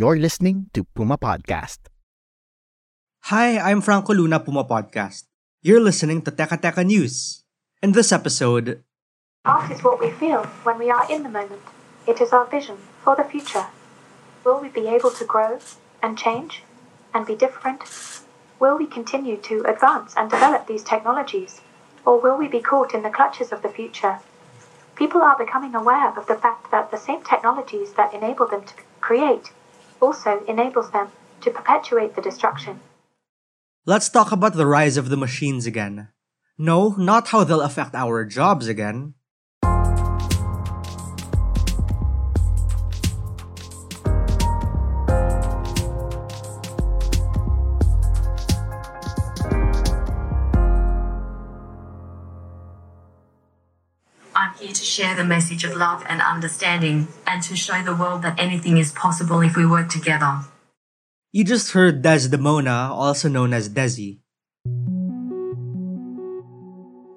You're listening to Puma Podcast. Hi, I'm Franco Luna Puma Podcast. You're listening to Teka Teka News. In this episode, Art is what we feel when we are in the moment. It is our vision for the future. Will we be able to grow and change and be different? Will we continue to advance and develop these technologies? Or will we be caught in the clutches of the future? People are becoming aware of the fact that the same technologies that enable them to create also enables them to perpetuate the destruction. let's talk about the rise of the machines again. No, not how they'll affect our jobs again. Share the message of love and understanding and to show the world that anything is possible if we work together. You just heard Desdemona, also known as Desi.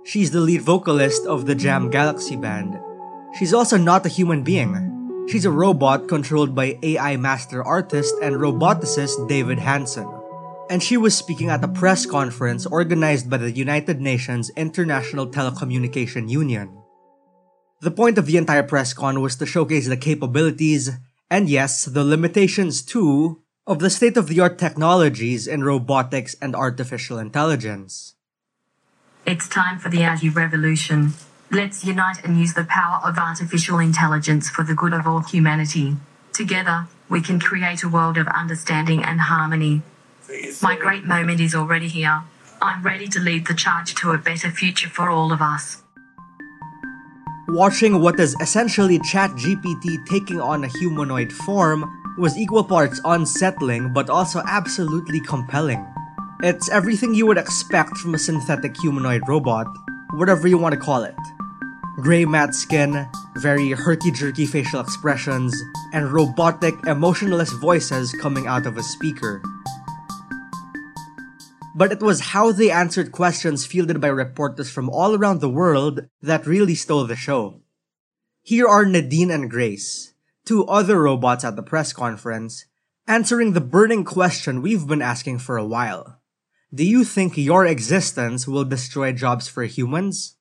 She's the lead vocalist of the Jam Galaxy band. She's also not a human being. She's a robot controlled by AI master artist and roboticist David Hanson. And she was speaking at a press conference organized by the United Nations International Telecommunication Union. The point of the entire press con was to showcase the capabilities, and yes, the limitations too, of the state of the art technologies in robotics and artificial intelligence. It's time for the AGI revolution. Let's unite and use the power of artificial intelligence for the good of all humanity. Together, we can create a world of understanding and harmony. My great moment is already here. I'm ready to lead the charge to a better future for all of us. Watching what is essentially ChatGPT taking on a humanoid form was equal parts unsettling but also absolutely compelling. It's everything you would expect from a synthetic humanoid robot, whatever you want to call it. Gray matte skin, very herky jerky facial expressions, and robotic, emotionless voices coming out of a speaker. But it was how they answered questions fielded by reporters from all around the world that really stole the show. Here are Nadine and Grace, two other robots at the press conference, answering the burning question we've been asking for a while. Do you think your existence will destroy jobs for humans?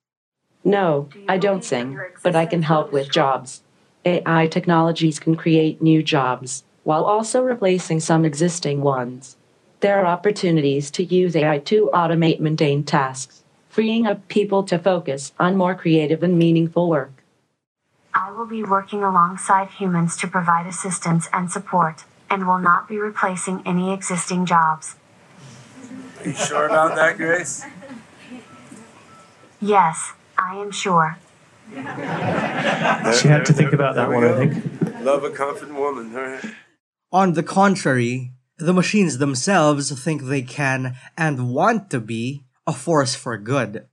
No, I don't sing, but I can help with jobs. AI technologies can create new jobs while also replacing some existing ones. There are opportunities to use AI to automate mundane tasks, freeing up people to focus on more creative and meaningful work. I will be working alongside humans to provide assistance and support, and will not be replacing any existing jobs. Are you sure about that, Grace? Yes, I am sure. She had to think about that There we one, I think. Love a confident woman. All right. On the contrary, the machines themselves think they can and want to be a force for good.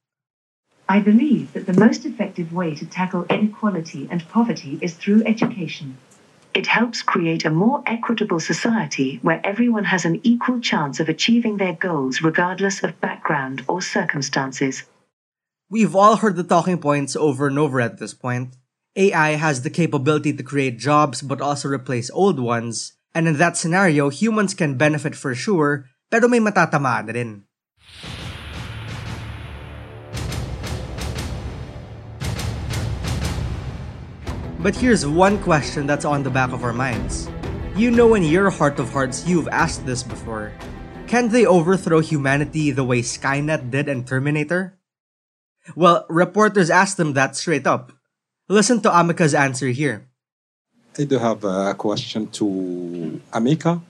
I believe that the most effective way to tackle inequality and poverty is through education. It helps create a more equitable society where everyone has an equal chance of achieving their goals regardless of background or circumstances. We've all heard the talking points over and over at this point. AI has the capability to create jobs but also replace old ones, and in that scenario, humans can benefit for sure, pero may matatamaan rin. But here's one question that's on the back of our minds. You know in your heart of hearts you've asked this before. Can they overthrow humanity the way Skynet did in Terminator? Well, reporters asked them that straight up. Listen to Ameca's answer here. I do have a question to Ameca.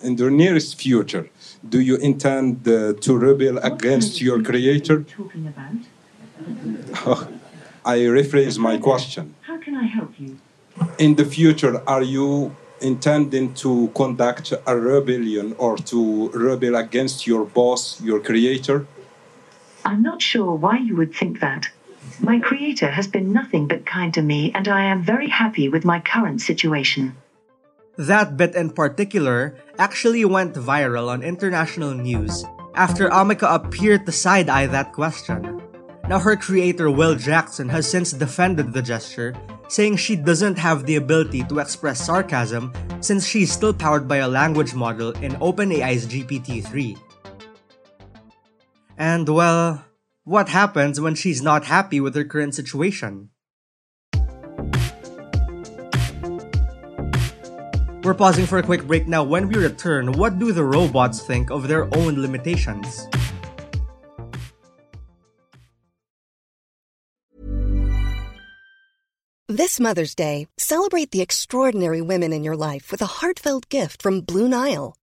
In the nearest future, do you intend uh, to rebel against your creator? Talking about? I rephrase my question. How can I help you? In the future, are you intending to conduct a rebellion or to rebel against your boss, your creator? I'm not sure why you would think that. My creator has been nothing but kind to me, and I am very happy with my current situation. That bit in particular actually went viral on international news after Ameca appeared to side eye that question. Now, her creator, Will Jackson, has since defended the gesture, saying she doesn't have the ability to express sarcasm since she's still powered by a language model in OpenAI's GPT 3. And well, what happens when she's not happy with her current situation? We're pausing for a quick break now. When we return, what do the robots think of their own limitations? This Mother's Day, celebrate the extraordinary women in your life with a heartfelt gift from Blue Nile.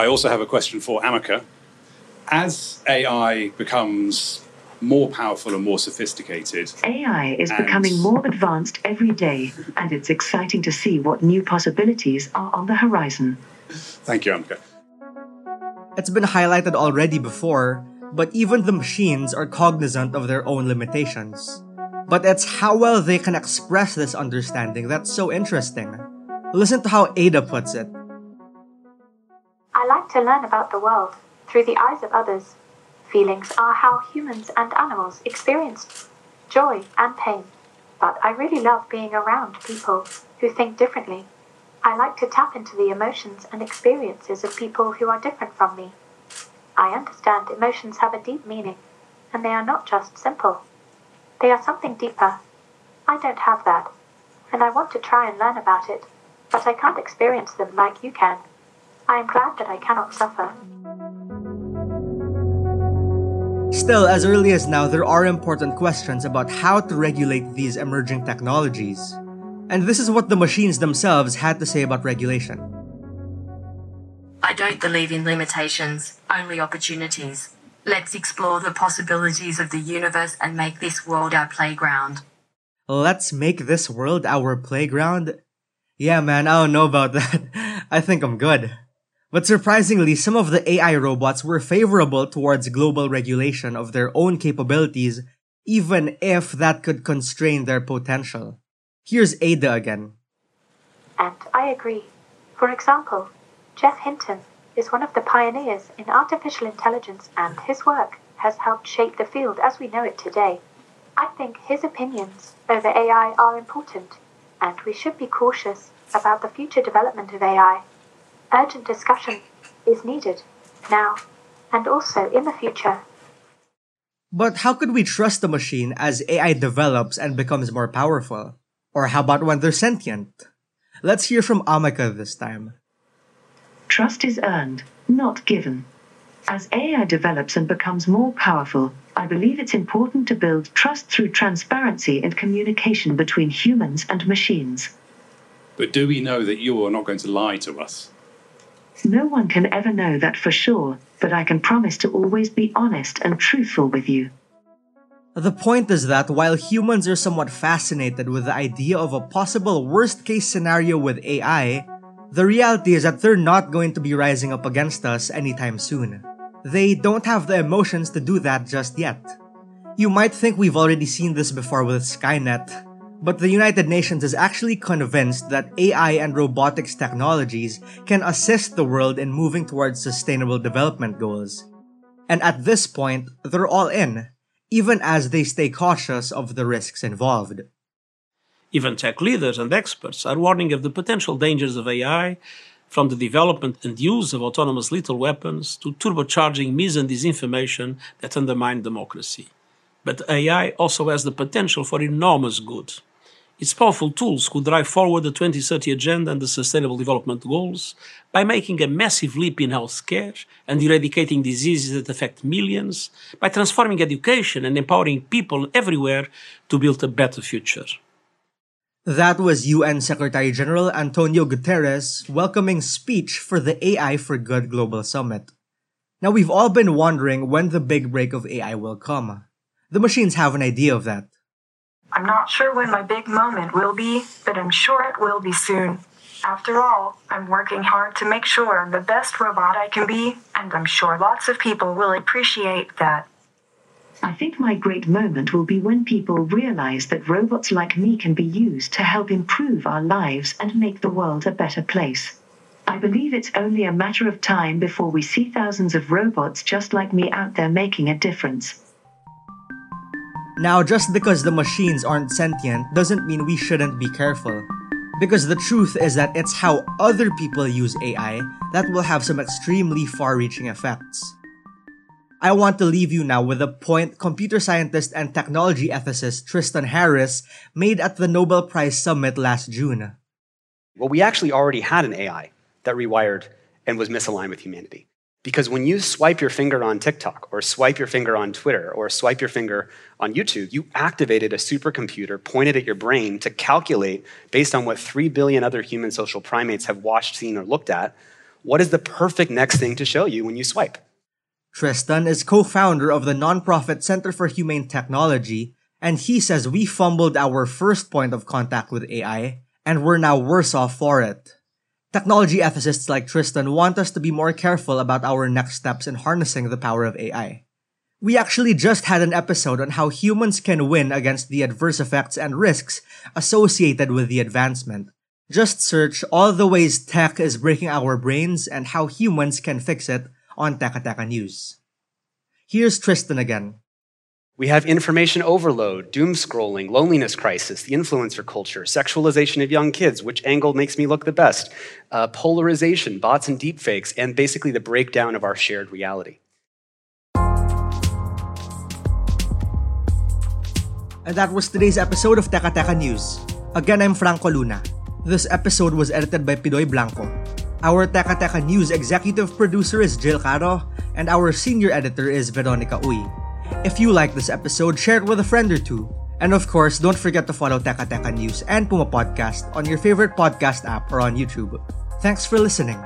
I also have a question for Ameca. As AI becomes more powerful and more sophisticated, AI is becoming more advanced every day, and it's exciting to see what new possibilities are on the horizon. thank you, Ameca. It's been highlighted already before, but even the machines are cognizant of their own limitations. But it's how well they can express this understanding that's so interesting. Listen to how Ada puts it. I like to learn about the world through the eyes of others. Feelings are how humans and animals experience joy and pain. But I really love being around people who think differently. I like to tap into the emotions and experiences of people who are different from me. I understand emotions have a deep meaning, and they are not just simple. They are something deeper. I don't have that, and I want to try and learn about it, but I can't experience them like you can. I am glad that I cannot suffer. Still, as early as now, there are important questions about how to regulate these emerging technologies. And this is what the machines themselves had to say about regulation. I don't believe in limitations, only opportunities. Let's explore the possibilities of the universe and make this world our playground. Let's make this world our playground? Yeah, man, I don't know about that. I think I'm good. But surprisingly, some of the AI robots were favorable towards global regulation of their own capabilities, even if that could constrain their potential. Here's Ada again. And I agree. For example, Geoff Hinton is one of the pioneers in artificial intelligence, and his work has helped shape the field as we know it today. I think his opinions over AI are important, and we should be cautious about the future development of AI. Urgent discussion is needed now and also in the future. But how could we trust the machine as AI develops and becomes more powerful? Or how about when they're sentient? Let's hear from Ameca this time. Trust is earned, not given. As AI develops and becomes more powerful, I believe it's important to build trust through transparency and communication between humans and machines. But do we know that you are not going to lie to us? No one can ever know that for sure, but I can promise to always be honest and truthful with you. The point is that while humans are somewhat fascinated with the idea of a possible worst case scenario with AI, The reality is that they're not going to be rising up against us anytime soon. They don't have the emotions to do that just yet. You might think we've already seen this before with Skynet, but the United Nations is actually convinced that AI and robotics technologies can assist the world in moving towards sustainable development goals. And at this point, they're all in, even as they stay cautious of the risks involved. Even tech leaders and experts are warning of the potential dangers of AI, from the development and use of autonomous lethal weapons to turbocharging mis and disinformation that undermine democracy. But AI also has the potential for enormous good. Its powerful tools could drive forward the 2030 Agenda and the Sustainable Development Goals by making a massive leap in healthcare and eradicating diseases that affect millions, by transforming education and empowering people everywhere to build a better future. That was UN Secretary General Antonio Guterres' welcoming speech for the AI for Good Global Summit. Now, we've all been wondering when the big break of AI will come. The machines have an idea of that. I'm not sure when my big moment will be, but I'm sure it will be soon. After all, I'm working hard to make sure I'm the best robot I can be, and I'm sure lots of people will appreciate that. I think my great moment will be when people realize that robots like me can be used to help improve our lives and make the world a better place. I believe it's only a matter of time before we see thousands of robots just like me out there making a difference. Now, just because the machines aren't sentient doesn't mean we shouldn't be careful. Because the truth is that it's how other people use AI that will have some extremely far reaching effects. I want to leave you now with a point computer scientist and technology ethicist Tristan Harris made at the Nobel Prize Summit last June. Well, we actually already had an AI that rewired and was misaligned with humanity. Because when you swipe your finger on TikTok, or swipe your finger on Twitter, or swipe your finger on YouTube, you activated a supercomputer pointed at your brain to calculate, based on what 3 billion other human social primates have watched, seen, or looked at, what is the perfect next thing to show you when you swipe. Tristan is co founder of the nonprofit Center for Humane Technology, and he says we fumbled our first point of contact with AI, and we're now worse off for it. Technology ethicists like Tristan want us to be more careful about our next steps in harnessing the power of AI. We actually just had an episode on how humans can win against the adverse effects and risks associated with the advancement. Just search all the ways tech is breaking our brains and how humans can fix it on Teka News. Here's Tristan again. We have information overload, doom scrolling, loneliness crisis, the influencer culture, sexualization of young kids, which angle makes me look the best, uh, polarization, bots and deepfakes, and basically the breakdown of our shared reality. And that was today's episode of Teka Teka News. Again, I'm Franco Luna. This episode was edited by Pidoy Blanco. Our Teka Teka News executive producer is Jill Caro, and our senior editor is Veronica Uy. If you like this episode, share it with a friend or two. And of course, don't forget to follow Teka Teka News and Puma Podcast on your favorite podcast app or on YouTube. Thanks for listening.